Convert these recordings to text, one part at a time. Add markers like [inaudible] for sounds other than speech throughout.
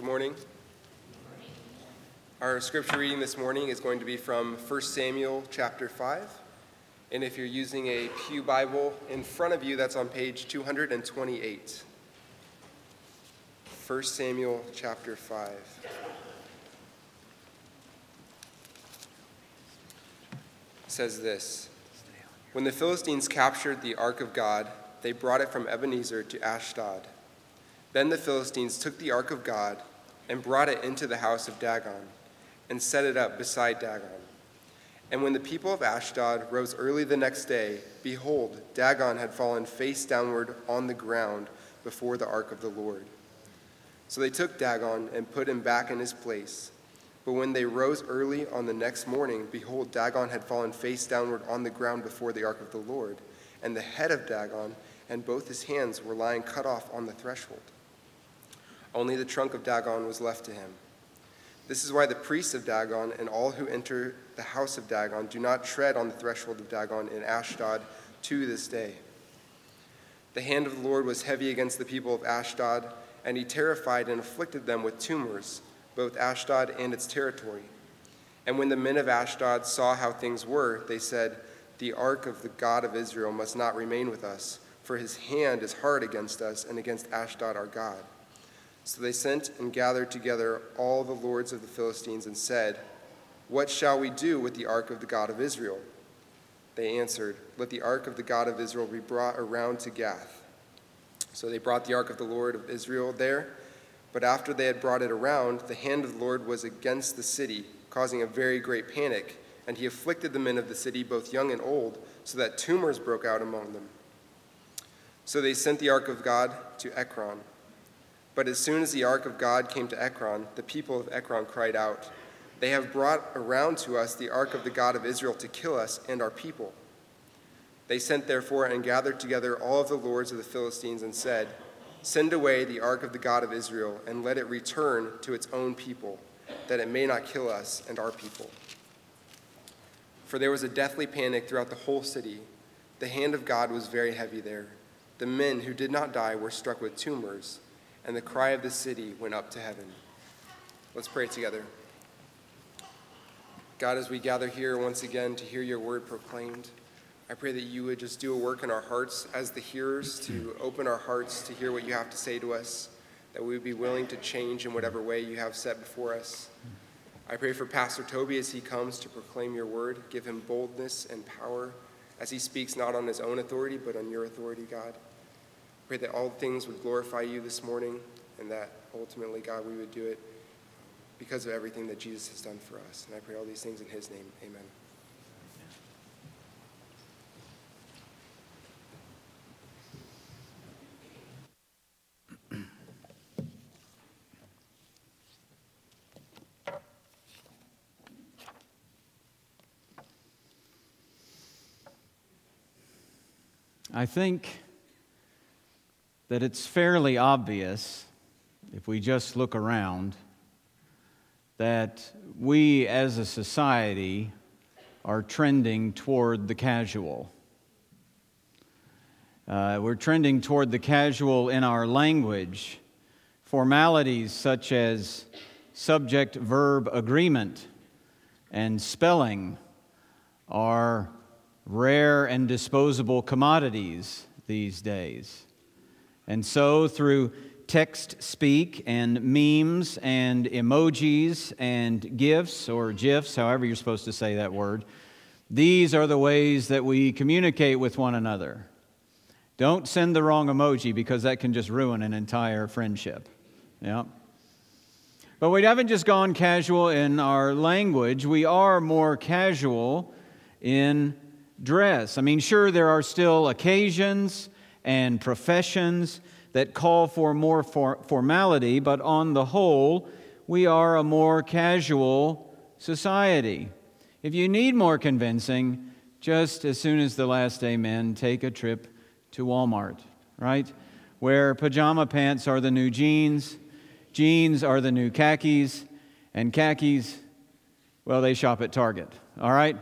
Good morning. Our scripture reading this morning is going to be from 1 Samuel chapter 5. And if you're using a Pew Bible in front of you, that's on page 228. 1 Samuel chapter 5. It says this When the Philistines captured the ark of God, they brought it from Ebenezer to Ashdod. Then the Philistines took the ark of God and brought it into the house of Dagon and set it up beside Dagon. And when the people of Ashdod rose early the next day, behold, Dagon had fallen face downward on the ground before the ark of the Lord. So they took Dagon and put him back in his place. But when they rose early on the next morning, behold, Dagon had fallen face downward on the ground before the ark of the Lord, and the head of Dagon and both his hands were lying cut off on the threshold. Only the trunk of Dagon was left to him. This is why the priests of Dagon and all who enter the house of Dagon do not tread on the threshold of Dagon in Ashdod to this day. The hand of the Lord was heavy against the people of Ashdod, and he terrified and afflicted them with tumors, both Ashdod and its territory. And when the men of Ashdod saw how things were, they said, The ark of the God of Israel must not remain with us, for his hand is hard against us and against Ashdod our God. So they sent and gathered together all the lords of the Philistines and said, What shall we do with the ark of the God of Israel? They answered, Let the ark of the God of Israel be brought around to Gath. So they brought the ark of the Lord of Israel there. But after they had brought it around, the hand of the Lord was against the city, causing a very great panic, and he afflicted the men of the city, both young and old, so that tumors broke out among them. So they sent the ark of God to Ekron. But as soon as the ark of God came to Ekron, the people of Ekron cried out, They have brought around to us the ark of the God of Israel to kill us and our people. They sent therefore and gathered together all of the lords of the Philistines and said, Send away the ark of the God of Israel and let it return to its own people, that it may not kill us and our people. For there was a deathly panic throughout the whole city. The hand of God was very heavy there. The men who did not die were struck with tumors and the cry of the city went up to heaven. Let's pray together. God, as we gather here once again to hear your word proclaimed, I pray that you would just do a work in our hearts as the hearers, to open our hearts to hear what you have to say to us, that we would be willing to change in whatever way you have set before us. I pray for Pastor Toby as he comes to proclaim your word. Give him boldness and power as he speaks not on his own authority, but on your authority, God. Pray that all things would glorify you this morning and that ultimately, God, we would do it because of everything that Jesus has done for us. And I pray all these things in his name. Amen. I think that it's fairly obvious, if we just look around, that we as a society are trending toward the casual. Uh, we're trending toward the casual in our language. Formalities such as subject verb agreement and spelling are rare and disposable commodities these days. And so, through text speak and memes and emojis and GIFs or GIFs, however you're supposed to say that word, these are the ways that we communicate with one another. Don't send the wrong emoji because that can just ruin an entire friendship. Yeah. But we haven't just gone casual in our language, we are more casual in dress. I mean, sure, there are still occasions and professions that call for more for formality, but on the whole, we are a more casual society. If you need more convincing, just as soon as the last amen, take a trip to Walmart, right? Where pajama pants are the new jeans, jeans are the new khakis, and khakis, well, they shop at Target, all right?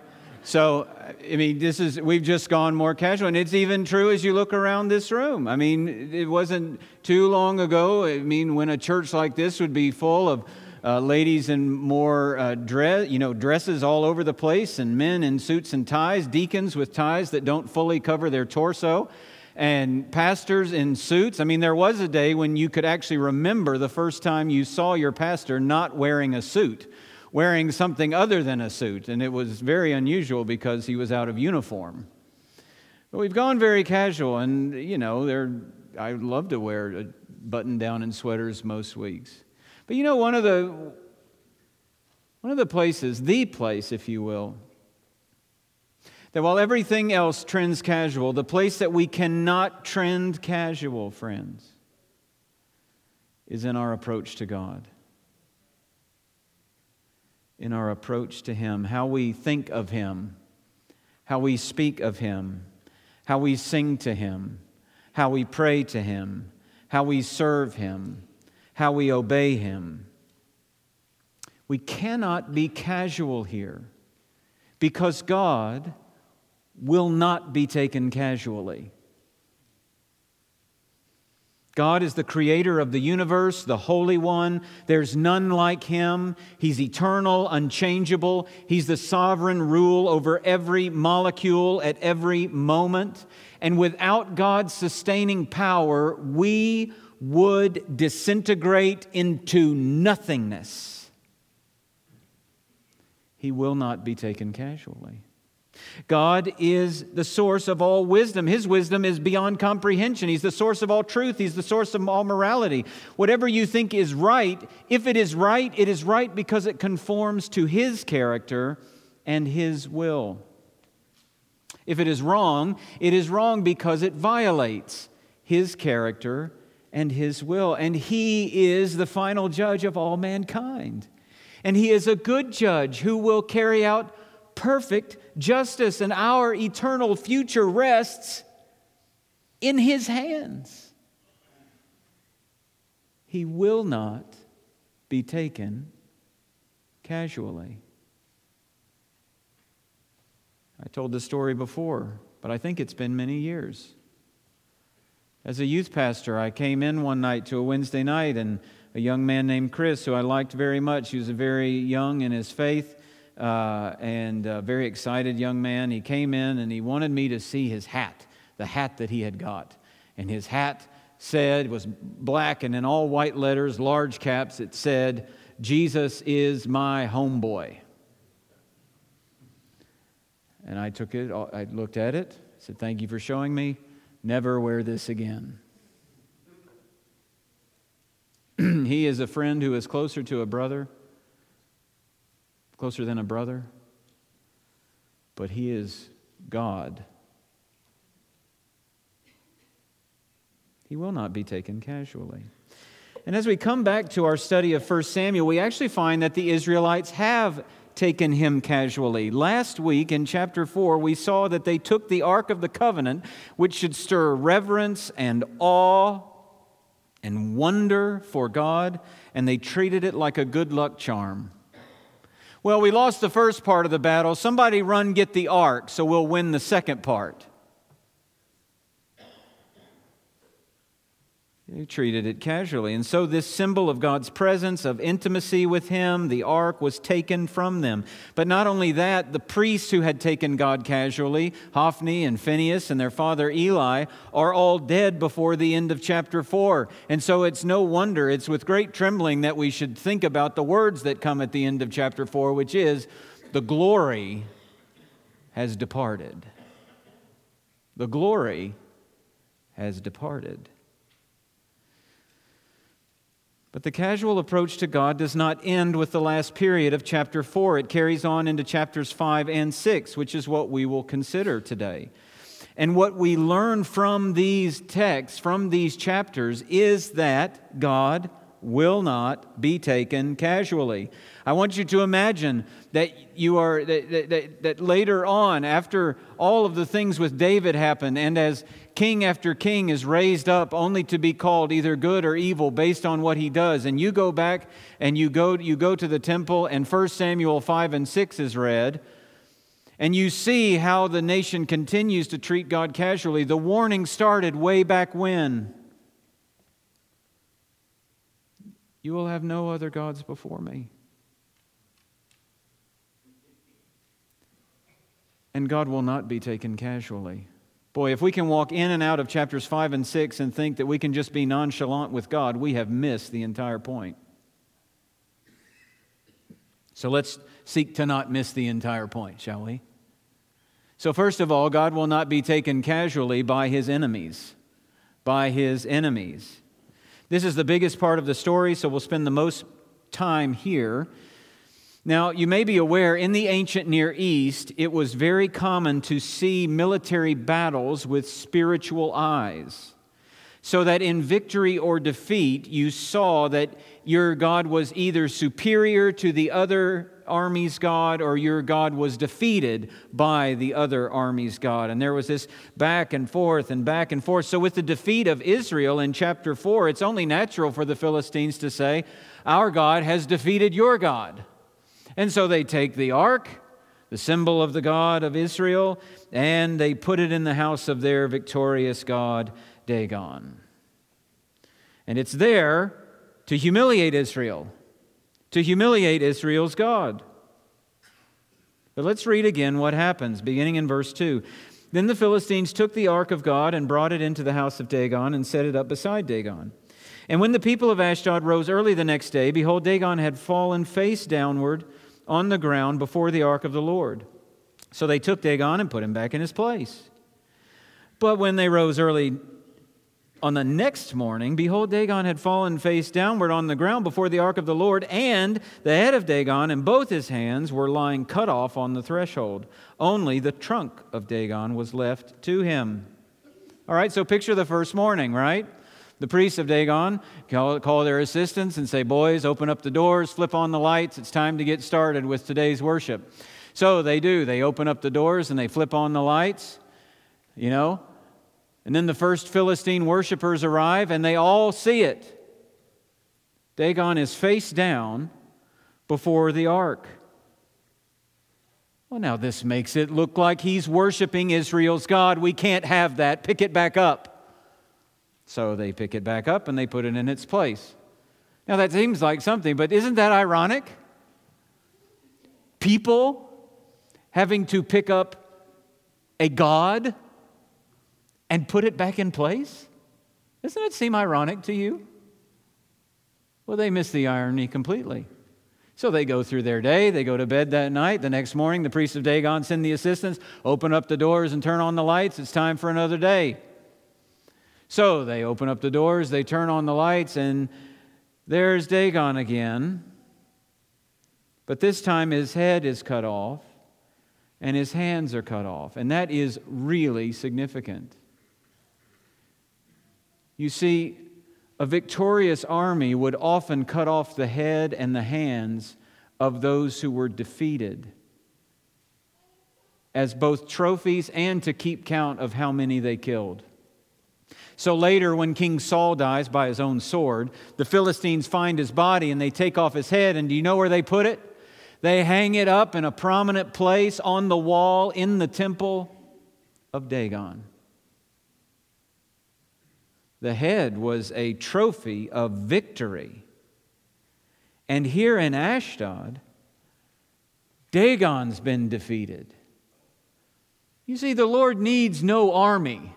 So, I mean, this is, we've just gone more casual. And it's even true as you look around this room. I mean, it wasn't too long ago, I mean, when a church like this would be full of uh, ladies in more uh, dress, you know, dresses all over the place, and men in suits and ties, deacons with ties that don't fully cover their torso, and pastors in suits. I mean, there was a day when you could actually remember the first time you saw your pastor not wearing a suit wearing something other than a suit, and it was very unusual because he was out of uniform. But we've gone very casual, and you know, I love to wear a button down and sweaters most weeks. But you know, one of the one of the places, the place, if you will, that while everything else trends casual, the place that we cannot trend casual, friends, is in our approach to God in our approach to Him, how we think of Him, how we speak of Him, how we sing to Him, how we pray to Him, how we serve Him, how we obey Him. We cannot be casual here because God will not be taken casually. God is the creator of the universe, the Holy One. There's none like him. He's eternal, unchangeable. He's the sovereign rule over every molecule at every moment. And without God's sustaining power, we would disintegrate into nothingness. He will not be taken casually. God is the source of all wisdom. His wisdom is beyond comprehension. He's the source of all truth. He's the source of all morality. Whatever you think is right, if it is right, it is right because it conforms to His character and His will. If it is wrong, it is wrong because it violates His character and His will. And He is the final judge of all mankind. And He is a good judge who will carry out perfect justice, and our eternal future rests in His hands. He will not be taken casually. I told this story before, but I think it's been many years. As a youth pastor, I came in one night to a Wednesday night, and a young man named Chris, who I liked very much, he was very young in his faith, uh, and a very excited young man. He came in and he wanted me to see his hat, the hat that he had got. And his hat said, was black and in all white letters, large caps, it said, Jesus is my homeboy. And I took it, I looked at it, said, Thank you for showing me. Never wear this again. [clears throat] he is a friend who is closer to a brother closer than a brother, but he is God. He will not be taken casually. And as we come back to our study of 1 Samuel, we actually find that the Israelites have taken him casually. Last week in chapter 4, we saw that they took the Ark of the Covenant, which should stir reverence and awe and wonder for God, and they treated it like a good luck charm. Well, we lost the first part of the battle. Somebody run get the ark so we'll win the second part. They treated it casually. And so, this symbol of God's presence, of intimacy with Him, the ark, was taken from them. But not only that, the priests who had taken God casually, Hophni and Phinehas and their father Eli, are all dead before the end of chapter 4. And so, it's no wonder, it's with great trembling that we should think about the words that come at the end of chapter 4, which is, The glory has departed. The glory has departed. But the casual approach to God does not end with the last period of chapter 4. It carries on into chapters 5 and 6, which is what we will consider today. And what we learn from these texts, from these chapters, is that God will not be taken casually. I want you to imagine that you are that, that, that, later on, after all of the things with David happen, and as king after king is raised up only to be called either good or evil based on what he does, and you go back and you go you go to the temple, and 1 Samuel 5 and 6 is read. And you see how the nation continues to treat God casually. The warning started way back when. You will have no other gods before me. And God will not be taken casually. Boy, if we can walk in and out of chapters 5 and 6 and think that we can just be nonchalant with God, we have missed the entire point. So let's seek to not miss the entire point, shall we? So, first of all, God will not be taken casually by his enemies. By his enemies. This is the biggest part of the story, so we'll spend the most time here. Now, you may be aware in the ancient Near East, it was very common to see military battles with spiritual eyes. So that in victory or defeat, you saw that your God was either superior to the other army's God or your God was defeated by the other army's God. And there was this back and forth and back and forth. So, with the defeat of Israel in chapter 4, it's only natural for the Philistines to say, Our God has defeated your God. And so they take the ark, the symbol of the God of Israel, and they put it in the house of their victorious God, Dagon. And it's there to humiliate Israel to humiliate Israel's God. But let's read again what happens, beginning in verse 2. Then the Philistines took the ark of God and brought it into the house of Dagon and set it up beside Dagon. And when the people of Ashdod rose early the next day, behold, Dagon had fallen face downward on the ground before the ark of the Lord. So they took Dagon and put him back in his place. But when they rose early on the next morning, behold, Dagon had fallen face downward on the ground before the ark of the Lord, and the head of Dagon and both his hands were lying cut off on the threshold. Only the trunk of Dagon was left to him. All right, so picture the first morning, right? The priests of Dagon call, call their assistants and say, Boys, open up the doors, flip on the lights. It's time to get started with today's worship. So they do. They open up the doors and they flip on the lights. You know, and then the first Philistine worshippers arrive and they all see it. Dagon is face down before the ark. Well, now this makes it look like he's worshiping Israel's God. We can't have that. Pick it back up. So they pick it back up and they put it in its place. Now that seems like something, but isn't that ironic? People having to pick up a God and put it back in place? Doesn't it seem ironic to you? Well, they miss the irony completely. So they go through their day, they go to bed that night. The next morning, the priests of Dagon send the assistants, open up the doors and turn on the lights. It's time for another day. So they open up the doors, they turn on the lights, and there's Dagon again. But this time his head is cut off and his hands are cut off. And that is really significant. You see, a victorious army would often cut off the head and the hands of those who were defeated as both trophies and to keep count of how many they killed. So later, when King Saul dies by his own sword, the Philistines find his body and they take off his head. And do you know where they put it? They hang it up in a prominent place on the wall in the temple of Dagon. The head was a trophy of victory. And here in Ashdod, Dagon's been defeated. You see, the Lord needs no army.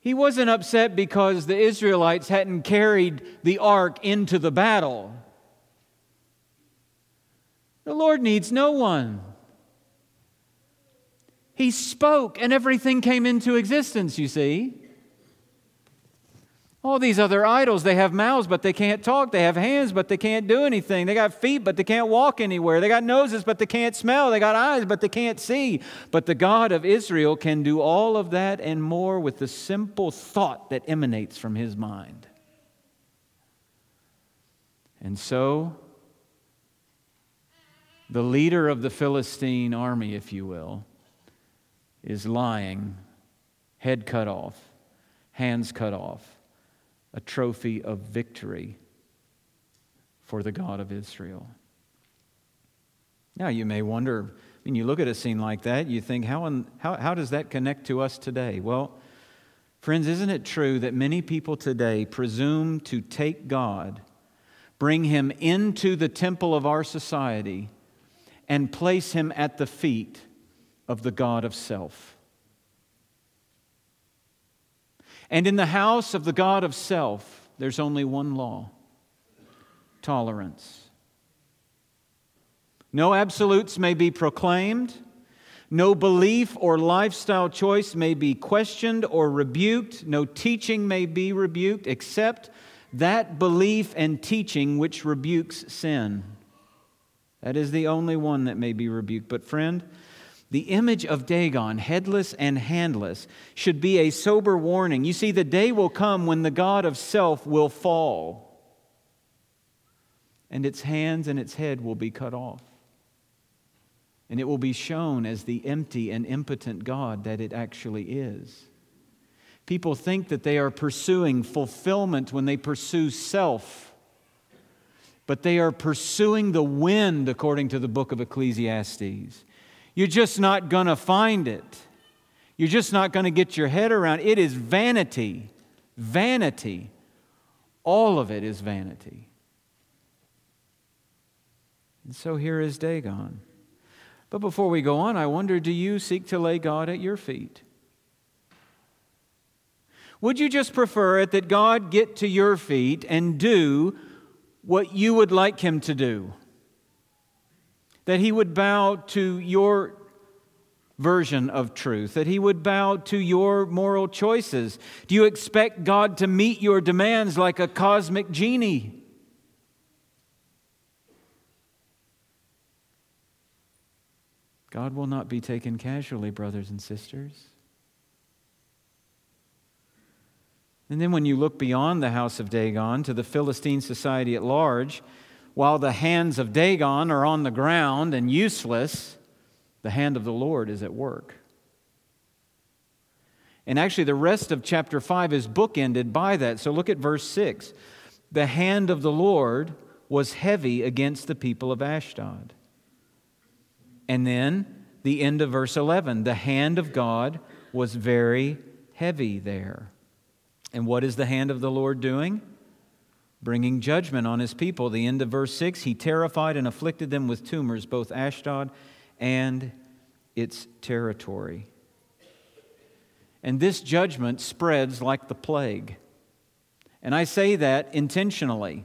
He wasn't upset because the Israelites hadn't carried the ark into the battle. The Lord needs no one. He spoke and everything came into existence, you see. All these other idols, they have mouths, but they can't talk. They have hands, but they can't do anything. They got feet, but they can't walk anywhere. They got noses, but they can't smell. They got eyes, but they can't see. But the God of Israel can do all of that and more with the simple thought that emanates from his mind. And so, the leader of the Philistine army, if you will, is lying, head cut off, hands cut off, a trophy of victory for the God of Israel. Now, you may wonder, I mean, you look at a scene like that, you think, how, in, how, how does that connect to us today? Well, friends, isn't it true that many people today presume to take God, bring him into the temple of our society, and place him at the feet of the God of self? And in the house of the God of self, there's only one law tolerance. No absolutes may be proclaimed. No belief or lifestyle choice may be questioned or rebuked. No teaching may be rebuked except that belief and teaching which rebukes sin. That is the only one that may be rebuked. But, friend, the image of Dagon, headless and handless, should be a sober warning. You see, the day will come when the God of self will fall, and its hands and its head will be cut off. And it will be shown as the empty and impotent God that it actually is. People think that they are pursuing fulfillment when they pursue self, but they are pursuing the wind, according to the book of Ecclesiastes. You're just not going to find it. You're just not going to get your head around it. It is vanity. Vanity. All of it is vanity. And so here is Dagon. But before we go on, I wonder do you seek to lay God at your feet? Would you just prefer it that God get to your feet and do what you would like Him to do? That He would bow to your version of truth, that He would bow to your moral choices? Do you expect God to meet your demands like a cosmic genie? God will not be taken casually, brothers and sisters. And then when you look beyond the house of Dagon to the Philistine society at large, while the hands of Dagon are on the ground and useless, the hand of the Lord is at work. And actually, the rest of chapter 5 is bookended by that. So look at verse 6. The hand of the Lord was heavy against the people of Ashdod. And then the end of verse 11 the hand of God was very heavy there. And what is the hand of the Lord doing? Bringing judgment on his people. The end of verse 6 He terrified and afflicted them with tumors, both Ashdod and its territory. And this judgment spreads like the plague. And I say that intentionally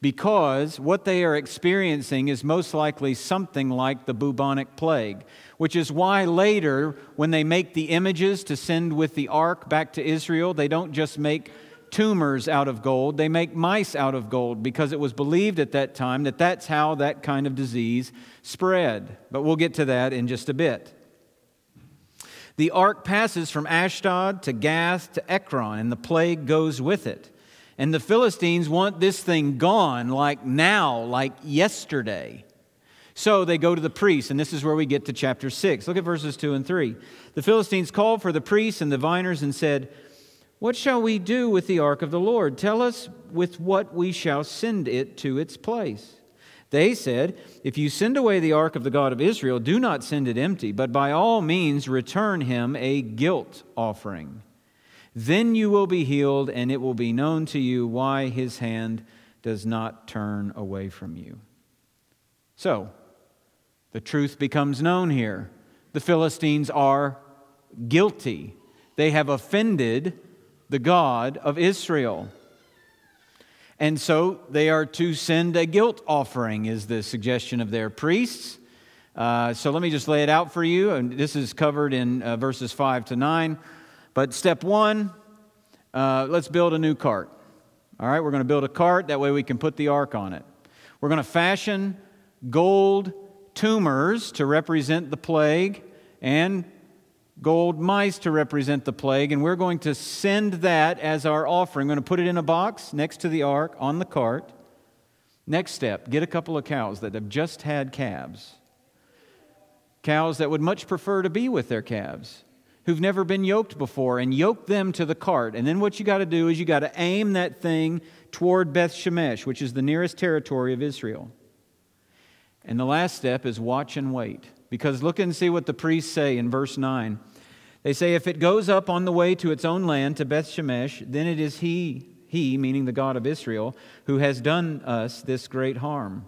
because what they are experiencing is most likely something like the bubonic plague, which is why later, when they make the images to send with the ark back to Israel, they don't just make tumors out of gold, they make mice out of gold because it was believed at that time that that's how that kind of disease spread. But we'll get to that in just a bit. The ark passes from Ashdod to Gath to Ekron, and the plague goes with it. And the Philistines want this thing gone, like now, like yesterday. So they go to the priests, and this is where we get to chapter 6. Look at verses 2 and 3. The Philistines called for the priests and the viners and said, What shall we do with the ark of the Lord? Tell us with what we shall send it to its place. They said, If you send away the ark of the God of Israel, do not send it empty, but by all means return him a guilt offering. Then you will be healed, and it will be known to you why his hand does not turn away from you. So, the truth becomes known here. The Philistines are guilty. They have offended the God of Israel. And so they are to send a guilt offering, is the suggestion of their priests. Uh, so let me just lay it out for you. And this is covered in uh, verses 5 to 9. But step one, uh, let's build a new cart. All right, we're going to build a cart. That way we can put the ark on it. We're going to fashion gold tumors to represent the plague and gold mice to represent the plague. And we're going to send that as our offering. We're going to put it in a box next to the ark on the cart. Next step get a couple of cows that have just had calves. Cows that would much prefer to be with their calves who've never been yoked before and yoke them to the cart. And then what you got to do is you got to aim that thing toward Beth Shemesh, which is the nearest territory of Israel. And the last step is watch and wait. Because look and see what the priests say in verse 9. They say, If it goes up on the way to its own land, to Beth Shemesh, then it is he, he, meaning the God of Israel, who has done us this great harm.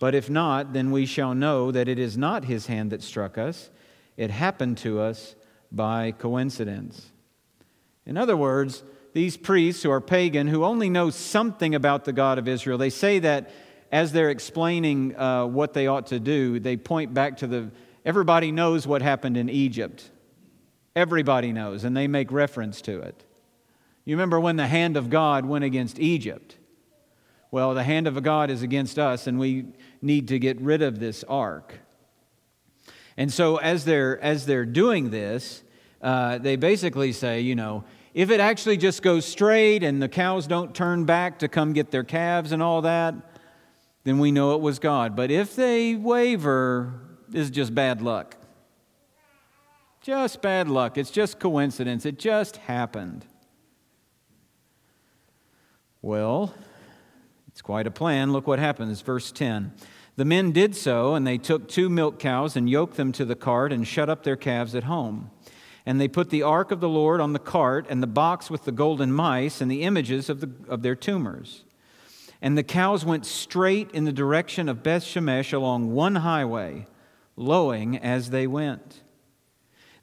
But if not, then we shall know that it is not his hand that struck us. It happened to us by coincidence. In other words, these priests who are pagan, who only know something about the God of Israel, they say that as they're explaining uh, what they ought to do, they point back to the everybody knows what happened in Egypt. Everybody knows, and they make reference to it. You remember when the hand of God went against Egypt? Well, the hand of God is against us, and we need to get rid of this ark. And so, as they're, as they're doing this, uh, they basically say, you know, if it actually just goes straight and the cows don't turn back to come get their calves and all that, then we know it was God. But if they waver, it's just bad luck. Just bad luck. It's just coincidence. It just happened. Well, it's quite a plan. Look what happens. Verse 10. The men did so, and they took two milk cows and yoked them to the cart and shut up their calves at home. And they put the ark of the Lord on the cart and the box with the golden mice and the images of, the, of their tumors. And the cows went straight in the direction of Beth Shemesh along one highway, lowing as they went.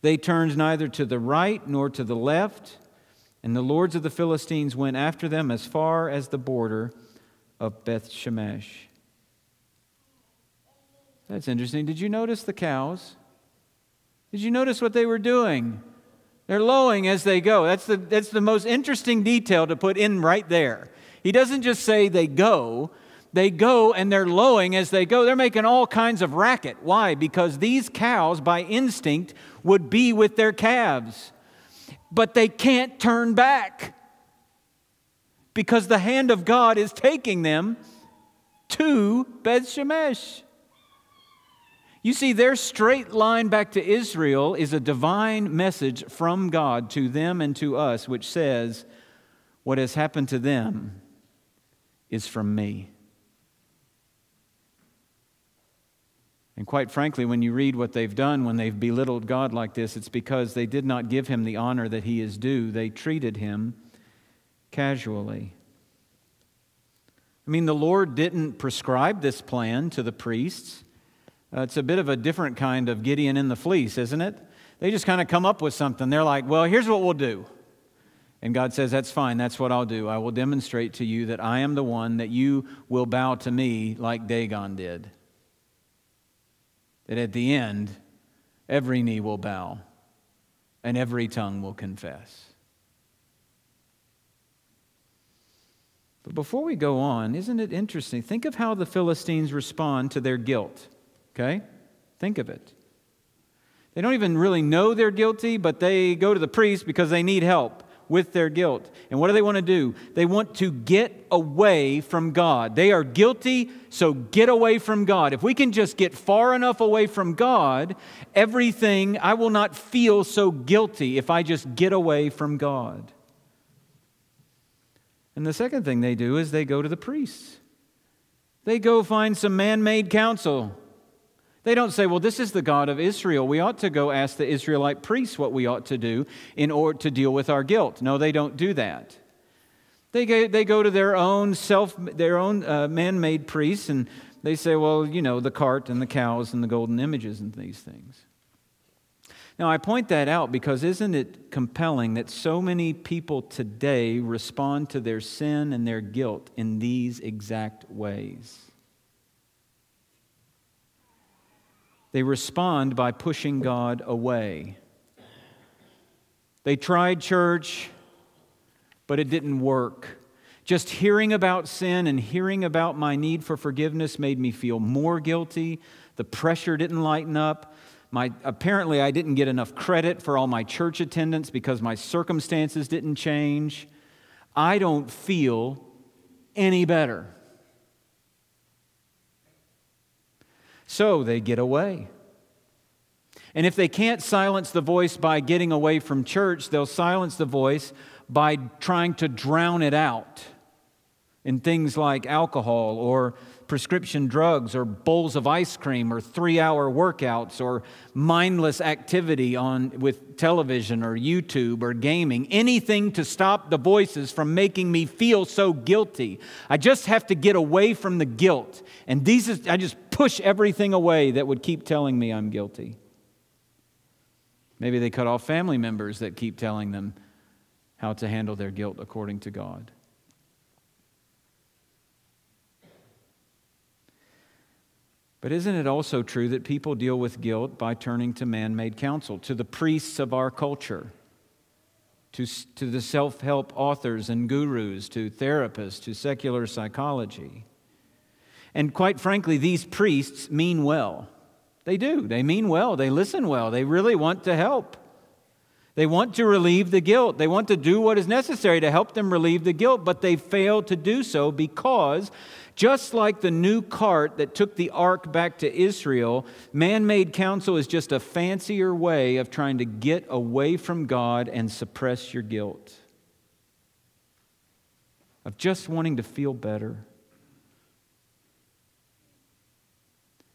They turned neither to the right nor to the left, and the lords of the Philistines went after them as far as the border of Beth Shemesh. That's interesting. Did you notice the cows? Did you notice what they were doing? They're lowing as they go. That's the, that's the most interesting detail to put in right there. He doesn't just say they go, they go and they're lowing as they go. They're making all kinds of racket. Why? Because these cows, by instinct, would be with their calves. But they can't turn back because the hand of God is taking them to Beth Shemesh. You see, their straight line back to Israel is a divine message from God to them and to us, which says, What has happened to them is from me. And quite frankly, when you read what they've done when they've belittled God like this, it's because they did not give him the honor that he is due. They treated him casually. I mean, the Lord didn't prescribe this plan to the priests. Uh, it's a bit of a different kind of Gideon in the fleece, isn't it? They just kind of come up with something. They're like, well, here's what we'll do. And God says, That's fine. That's what I'll do. I will demonstrate to you that I am the one that you will bow to me like Dagon did. That at the end, every knee will bow and every tongue will confess. But before we go on, isn't it interesting? Think of how the Philistines respond to their guilt. Okay? Think of it. They don't even really know they're guilty, but they go to the priest because they need help with their guilt. And what do they want to do? They want to get away from God. They are guilty, so get away from God. If we can just get far enough away from God, everything, I will not feel so guilty if I just get away from God. And the second thing they do is they go to the priests. They go find some man made counsel. They don't say, well, this is the God of Israel. We ought to go ask the Israelite priests what we ought to do in order to deal with our guilt. No, they don't do that. They go, they go to their own self, their own uh, man-made priests, and they say, well, you know, the cart and the cows and the golden images and these things. Now, I point that out because isn't it compelling that so many people today respond to their sin and their guilt in these exact ways? They respond by pushing God away. They tried church, but it didn't work. Just hearing about sin and hearing about my need for forgiveness made me feel more guilty. The pressure didn't lighten up. My, apparently, I didn't get enough credit for all my church attendance because my circumstances didn't change. I don't feel any better. So they get away. And if they can't silence the voice by getting away from church, they'll silence the voice by trying to drown it out in things like alcohol or prescription drugs or bowls of ice cream or three hour workouts or mindless activity on, with television or YouTube or gaming. Anything to stop the voices from making me feel so guilty. I just have to get away from the guilt. And these is, I just push everything away that would keep telling me I'm guilty. Maybe they cut off family members that keep telling them how to handle their guilt according to God. But isn't it also true that people deal with guilt by turning to man made counsel, to the priests of our culture, to, to the self help authors and gurus, to therapists, to secular psychology? And quite frankly, these priests mean well. They do. They mean well. They listen well. They really want to help. They want to relieve the guilt. They want to do what is necessary to help them relieve the guilt, but they fail to do so because, just like the new cart that took the ark back to Israel, man made counsel is just a fancier way of trying to get away from God and suppress your guilt, of just wanting to feel better.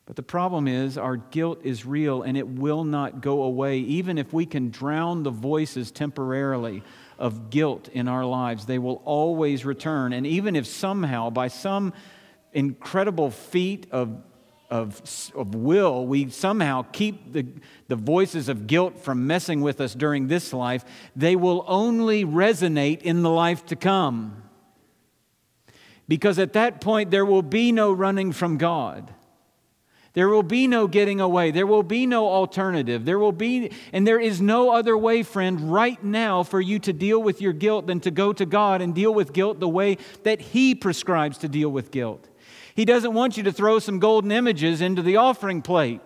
But the problem is, our guilt is real and it will not go away. Even if we can drown the voices temporarily of guilt in our lives, they will always return. And even if somehow, by some incredible feat of, of, of will, we somehow keep the, the voices of guilt from messing with us during this life, they will only resonate in the life to come. Because at that point, there will be no running from God. There will be no getting away. There will be no alternative. There will be, and there is no other way, friend, right now for you to deal with your guilt than to go to God and deal with guilt the way that He prescribes to deal with guilt. He doesn't want you to throw some golden images into the offering plate.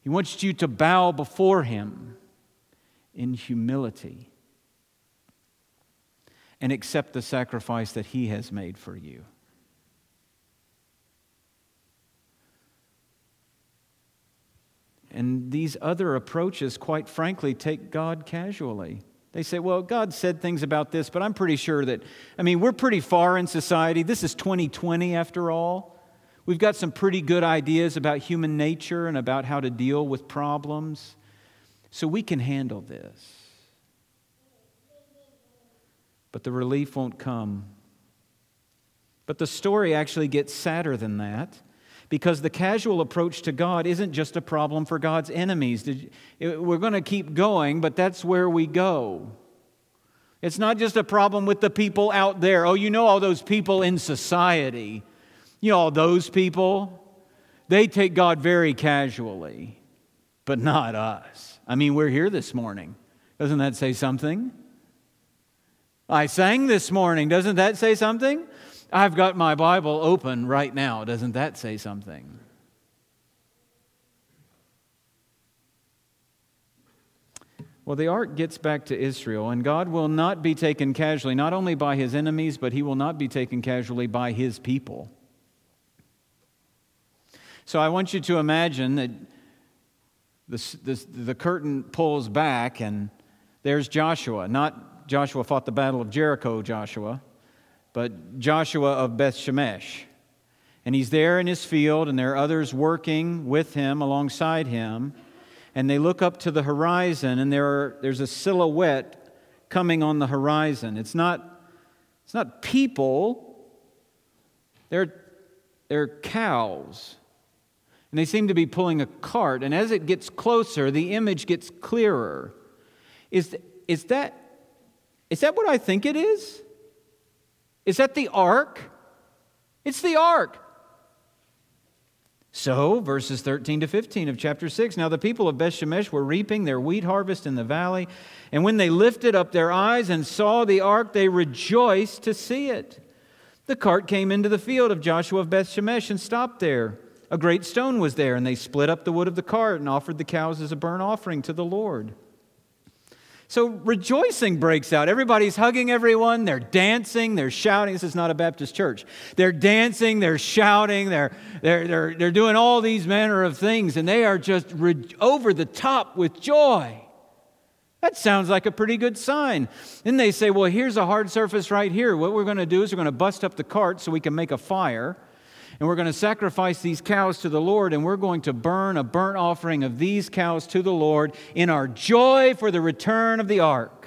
He wants you to bow before Him in humility and accept the sacrifice that He has made for you. And these other approaches, quite frankly, take God casually. They say, well, God said things about this, but I'm pretty sure that, I mean, we're pretty far in society. This is 2020 after all. We've got some pretty good ideas about human nature and about how to deal with problems. So we can handle this. But the relief won't come. But the story actually gets sadder than that because the casual approach to God isn't just a problem for God's enemies. We're going to keep going, but that's where we go. It's not just a problem with the people out there. Oh, you know, all those people in society. You know, all those people. They take God very casually, but not us. I mean, we're here this morning. Doesn't that say something? I sang this morning. Doesn't that say something? I've got my Bible open right now. Doesn't that say something? Well, the ark gets back to Israel, and God will not be taken casually, not only by his enemies, but he will not be taken casually by his people. So I want you to imagine that the, the, the curtain pulls back, and there's Joshua. Not Joshua fought the Battle of Jericho, Joshua but Joshua of Beth Shemesh. And he's there in his field, and there are others working with him alongside him. And they look up to the horizon, and there are, there's a silhouette coming on the horizon. It's not, it's not people, they're, they're cows. And they seem to be pulling a cart. And as it gets closer, the image gets clearer. Is, is, that, is that what I think it is? Is that the ark? It's the ark. So, verses 13 to 15 of chapter 6 Now the people of Bethshemesh were reaping their wheat harvest in the valley, and when they lifted up their eyes and saw the ark, they rejoiced to see it. The cart came into the field of Joshua of Bethshemesh and stopped there. A great stone was there, and they split up the wood of the cart and offered the cows as a burnt offering to the Lord. So rejoicing breaks out. Everybody's hugging everyone. They're dancing. They're shouting. This is not a Baptist church. They're dancing. They're shouting. They're, they're, they're, they're doing all these manner of things, and they are just re- over the top with joy. That sounds like a pretty good sign. Then they say, well, here's a hard surface right here. What we're going to do is we're going to bust up the cart so we can make a fire. And we're going to sacrifice these cows to the Lord, and we're going to burn a burnt offering of these cows to the Lord in our joy for the return of the ark.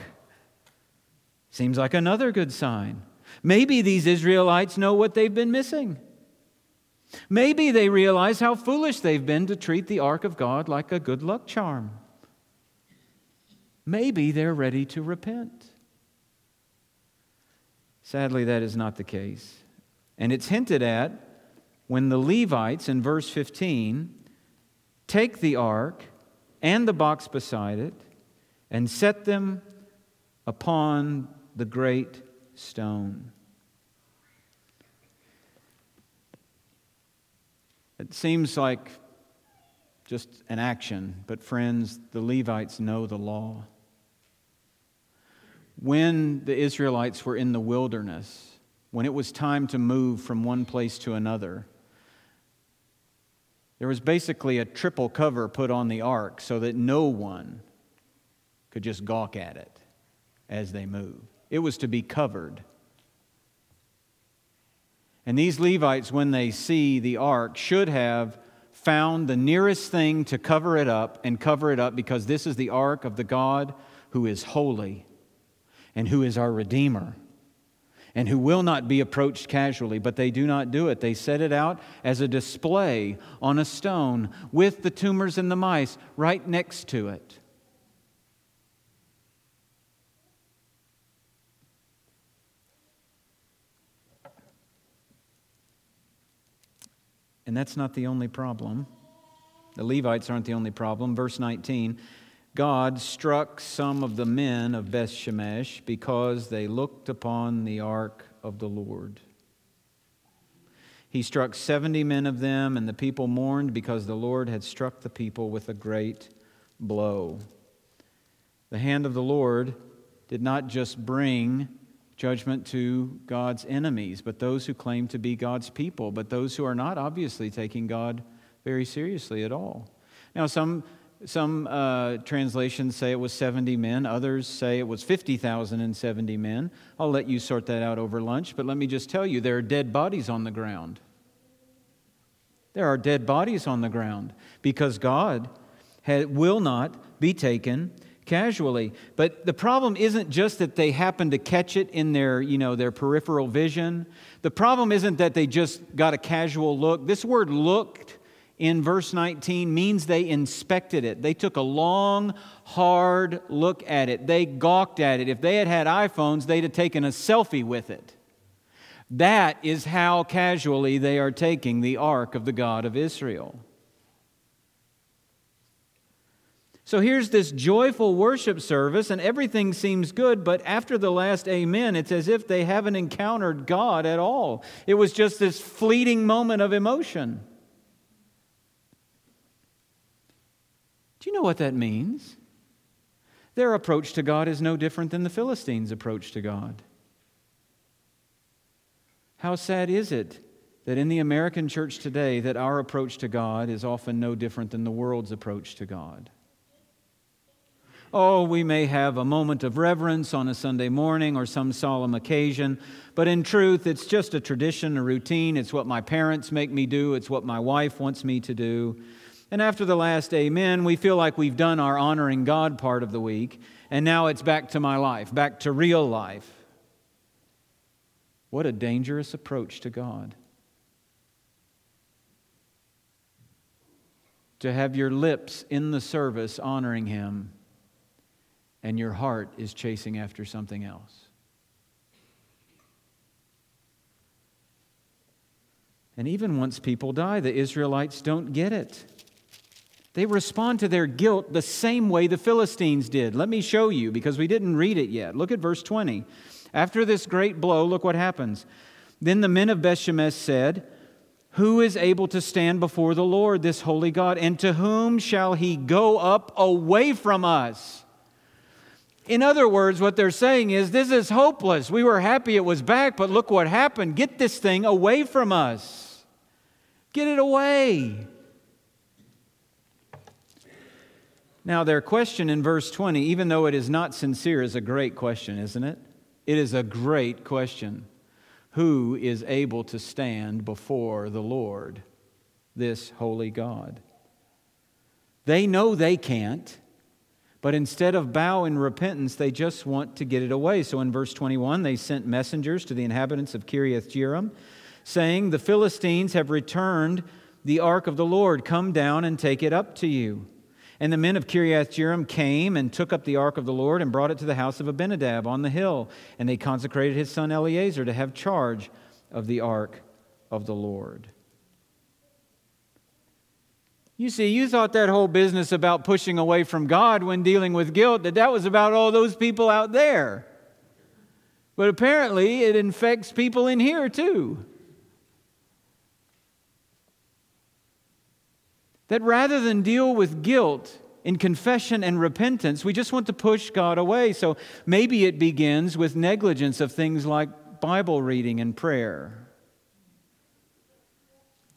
Seems like another good sign. Maybe these Israelites know what they've been missing. Maybe they realize how foolish they've been to treat the ark of God like a good luck charm. Maybe they're ready to repent. Sadly, that is not the case. And it's hinted at when the Levites in verse 15 take the ark and the box beside it and set them upon the great stone. It seems like just an action, but friends, the Levites know the law. When the Israelites were in the wilderness, when it was time to move from one place to another, there was basically a triple cover put on the ark so that no one could just gawk at it as they moved. It was to be covered. And these Levites, when they see the ark, should have found the nearest thing to cover it up and cover it up because this is the ark of the God who is holy and who is our Redeemer and who will not be approached casually, but they do not do it. They set it out as a display on a stone with the tumors and the mice right next to it. And that's not the only problem. The Levites aren't the only problem. Verse 19 God struck some of the men of Beth Shemesh because they looked upon the ark of the Lord. He struck 70 men of them, and the people mourned because the Lord had struck the people with a great blow. The hand of the Lord did not just bring judgment to God's enemies, but those who claim to be God's people, but those who are not obviously taking God very seriously at all. Now, some some uh, translations say it was 70 men, others say it was 50,070 men. I'll let you sort that out over lunch, but let me just tell you there are dead bodies on the ground. There are dead bodies on the ground because God will not be taken casually. But the problem isn't just that they happen to catch it in their, you know, their peripheral vision. The problem isn't that they just got a casual look. This word looked in verse 19 means they inspected it. They took a long, hard look at it. They gawked at it. If they had had iPhones, they'd have taken a selfie with it. That is how casually they are taking the ark of the God of Israel. So here's this joyful worship service, and everything seems good, but after the last amen, it's as if they haven't encountered God at all. It was just this fleeting moment of emotion. Do you know what that means? Their approach to God is no different than the Philistines' approach to God. How sad is it that in the American church today that our approach to God is often no different than the world's approach to God? Oh, we may have a moment of reverence on a Sunday morning or some solemn occasion, but in truth, it's just a tradition, a routine. It's what my parents make me do, it's what my wife wants me to do. And after the last amen, we feel like we've done our honoring God part of the week, and now it's back to my life, back to real life. What a dangerous approach to God. To have your lips in the service honoring Him, and your heart is chasing after something else. And even once people die, the Israelites don't get it. They respond to their guilt the same way the Philistines did. Let me show you because we didn't read it yet. Look at verse 20. After this great blow, look what happens. Then the men of Bethshemesh said, Who is able to stand before the Lord, this holy God, and to whom shall he go up away from us? In other words, what they're saying is, This is hopeless. We were happy it was back, but look what happened. Get this thing away from us. Get it away. Now, their question in verse 20, even though it is not sincere, is a great question, isn't it? It is a great question. who is able to stand before the Lord, this holy God. They know they can't, but instead of bow in repentance, they just want to get it away. So in verse 21, they sent messengers to the inhabitants of Kiriath Jearim, saying, The Philistines have returned the ark of the Lord. Come down and take it up to you. And the men of Kiriath Jearim came and took up the ark of the Lord and brought it to the house of Abinadab on the hill. And they consecrated his son Eleazar to have charge of the ark of the Lord. You see, you thought that whole business about pushing away from God when dealing with guilt, that that was about all those people out there. But apparently, it infects people in here too. That rather than deal with guilt in confession and repentance, we just want to push God away. So maybe it begins with negligence of things like Bible reading and prayer.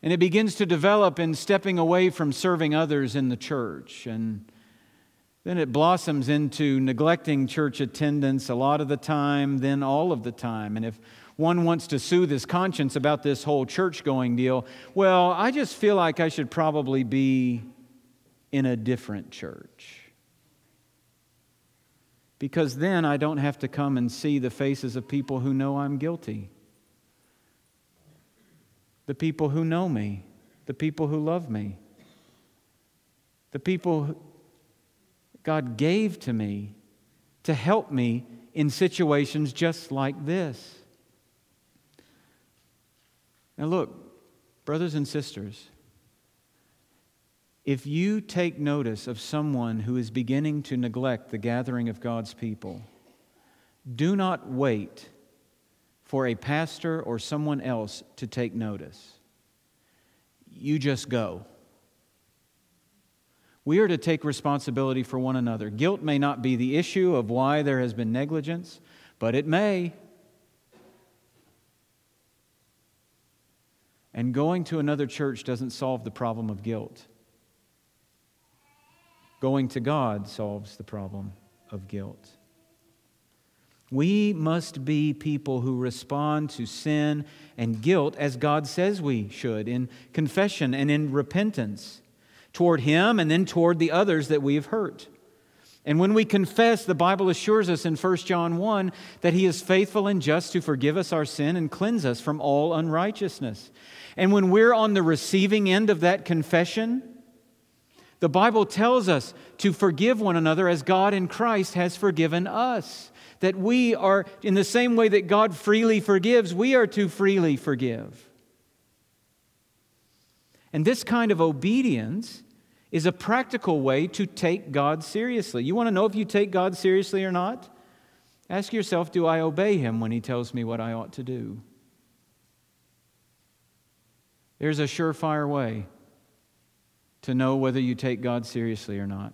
And it begins to develop in stepping away from serving others in the church. And then it blossoms into neglecting church attendance a lot of the time, then all of the time. And if one wants to soothe his conscience about this whole church going deal, well, I just feel like I should probably be in a different church. Because then I don't have to come and see the faces of people who know I'm guilty the people who know me, the people who love me, the people God gave to me to help me in situations just like this. Now, look, brothers and sisters, if you take notice of someone who is beginning to neglect the gathering of God's people, do not wait for a pastor or someone else to take notice. You just go. We are to take responsibility for one another. Guilt may not be the issue of why there has been negligence, but it may. And going to another church doesn't solve the problem of guilt. Going to God solves the problem of guilt. We must be people who respond to sin and guilt as God says we should in confession and in repentance toward Him and then toward the others that we have hurt. And when we confess, the Bible assures us in 1 John 1 that He is faithful and just to forgive us our sin and cleanse us from all unrighteousness. And when we're on the receiving end of that confession, the Bible tells us to forgive one another as God in Christ has forgiven us that we are, in the same way that God freely forgives, we are to freely forgive. And this kind of obedience is a practical way to take God seriously. You want to know if you take God seriously or not? Ask yourself Do I obey Him when He tells me what I ought to do? There's a surefire way to know whether you take God seriously or not.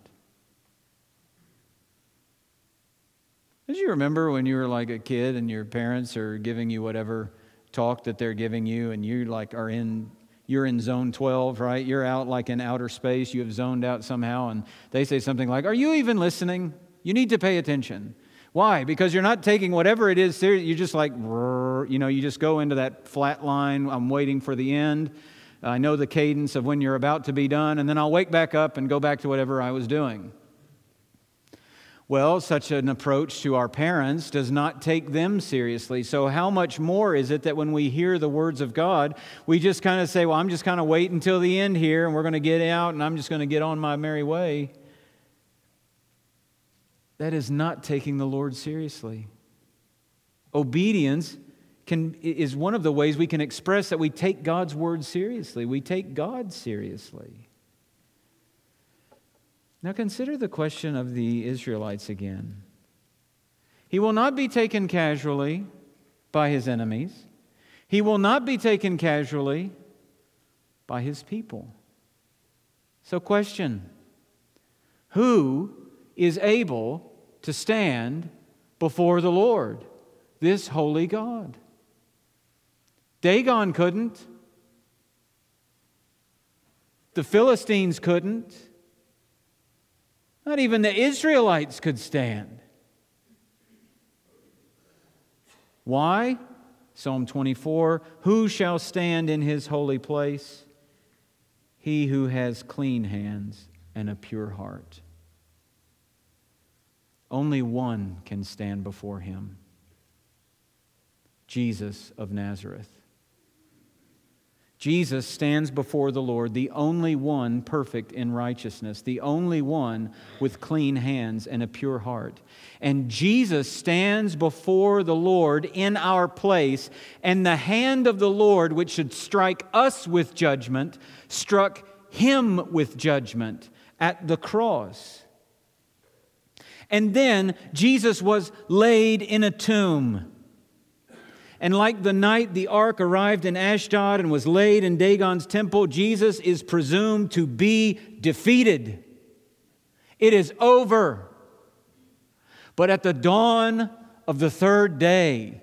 Did you remember when you were like a kid and your parents are giving you whatever talk that they're giving you and you like are in you're in zone 12, right? You're out like in outer space, you have zoned out somehow and they say something like, "Are you even listening? You need to pay attention." Why? Because you're not taking whatever it is serious. You're just like, you know, you just go into that flat line. I'm waiting for the end. I know the cadence of when you're about to be done, and then I'll wake back up and go back to whatever I was doing. Well, such an approach to our parents does not take them seriously. So, how much more is it that when we hear the words of God, we just kind of say, Well, I'm just kind of waiting until the end here, and we're going to get out, and I'm just going to get on my merry way? That is not taking the Lord seriously. Obedience can, is one of the ways we can express that we take God's word seriously. We take God seriously. Now consider the question of the Israelites again. He will not be taken casually by his enemies, he will not be taken casually by his people. So, question Who is able to stand before the Lord, this holy God? Dagon couldn't. The Philistines couldn't. Not even the Israelites could stand. Why? Psalm 24 Who shall stand in his holy place? He who has clean hands and a pure heart. Only one can stand before him Jesus of Nazareth. Jesus stands before the Lord, the only one perfect in righteousness, the only one with clean hands and a pure heart. And Jesus stands before the Lord in our place, and the hand of the Lord, which should strike us with judgment, struck him with judgment at the cross. And then Jesus was laid in a tomb. And like the night the ark arrived in Ashdod and was laid in Dagon's temple, Jesus is presumed to be defeated. It is over. But at the dawn of the third day,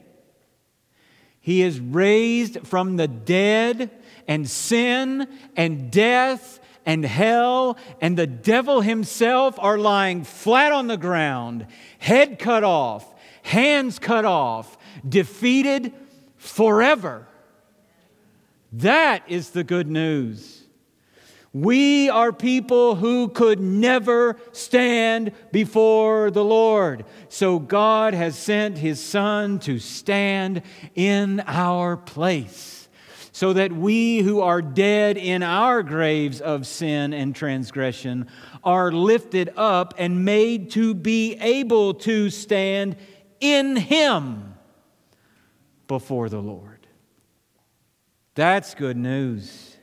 he is raised from the dead, and sin and death and hell and the devil himself are lying flat on the ground, head cut off, hands cut off, defeated forever. That is the good news. We are people who could never stand before the Lord. So God has sent His Son to stand in our place so that we who are dead in our graves of sin and transgression are lifted up and made to be able to stand in Him before the Lord. That's good news.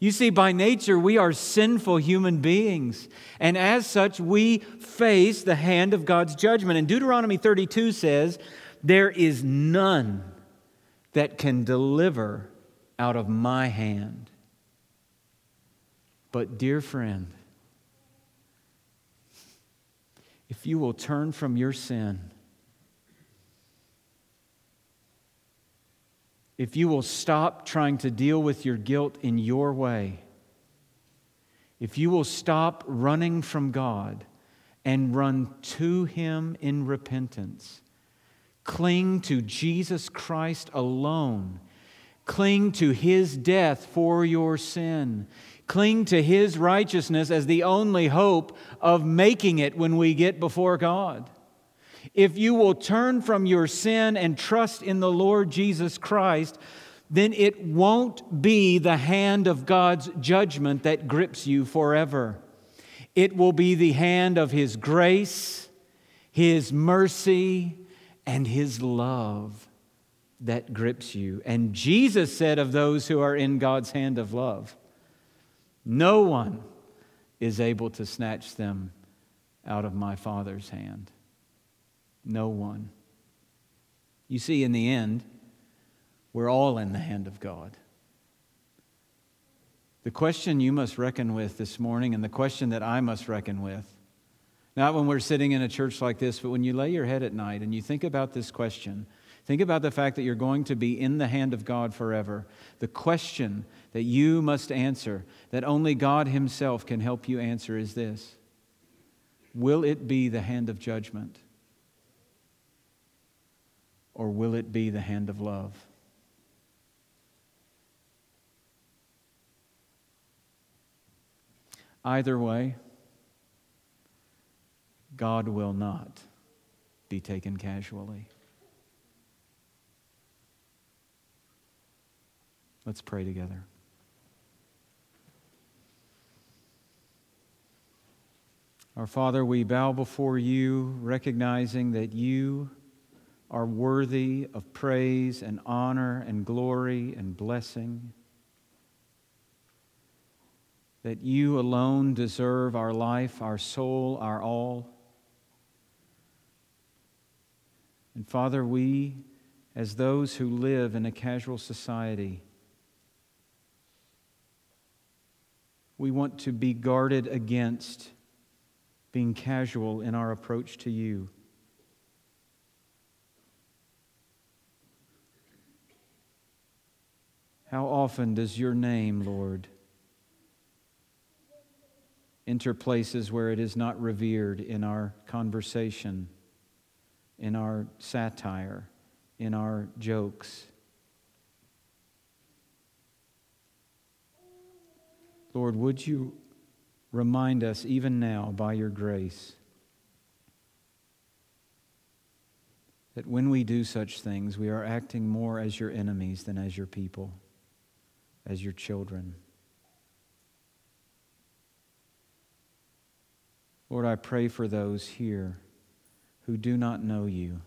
You see, by nature, we are sinful human beings. And as such, we face the hand of God's judgment. And Deuteronomy 32 says, There is none that can deliver out of my hand. But, dear friend, if you will turn from your sin, if you will stop trying to deal with your guilt in your way, if you will stop running from God and run to Him in repentance, cling to Jesus Christ alone, cling to His death for your sin, cling to His righteousness as the only hope of making it when we get before God. If you will turn from your sin and trust in the Lord Jesus Christ, then it won't be the hand of God's judgment that grips you forever. It will be the hand of His grace, His mercy, and His love that grips you. And Jesus said of those who are in God's hand of love, no one is able to snatch them out of my Father's hand. No one. You see, in the end, we're all in the hand of God. The question you must reckon with this morning, and the question that I must reckon with, not when we're sitting in a church like this, but when you lay your head at night and you think about this question, think about the fact that you're going to be in the hand of God forever. The question that you must answer, that only God Himself can help you answer, is this Will it be the hand of judgment? Or will it be the hand of love? Either way, God will not be taken casually. Let's pray together. Our Father, we bow before you, recognizing that you are worthy of praise and honor and glory and blessing. That you alone deserve our life, our soul, our all. And Father, we, as those who live in a casual society, we want to be guarded against being casual in our approach to you. How often does your name, Lord, enter places where it is not revered in our conversation, in our satire, in our jokes. Lord, would you remind us even now by your grace that when we do such things, we are acting more as your enemies than as your people, as your children. Lord, I pray for those here who do not know you,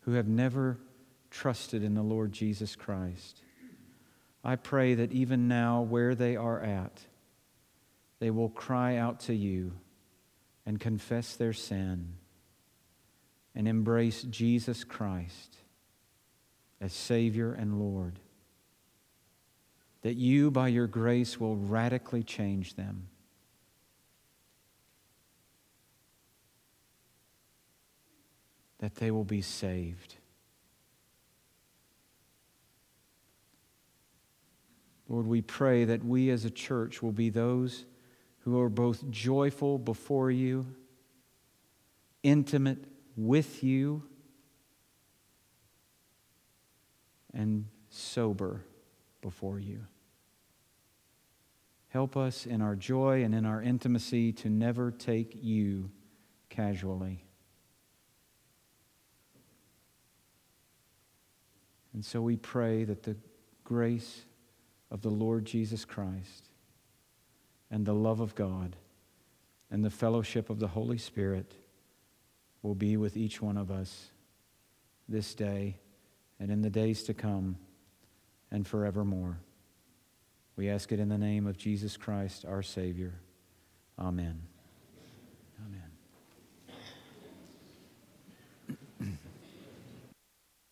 who have never trusted in the Lord Jesus Christ. I pray that even now, where they are at, they will cry out to you and confess their sin and embrace Jesus Christ as Savior and Lord. That you, by your grace, will radically change them. That they will be saved. Lord, we pray that we as a church will be those who are both joyful before you, intimate with you, and sober before you. Help us in our joy and in our intimacy to never take you casually. And so we pray that the grace of the Lord Jesus Christ and the love of God and the fellowship of the Holy Spirit will be with each one of us this day and in the days to come and forevermore. We ask it in the name of Jesus Christ, our Savior. Amen.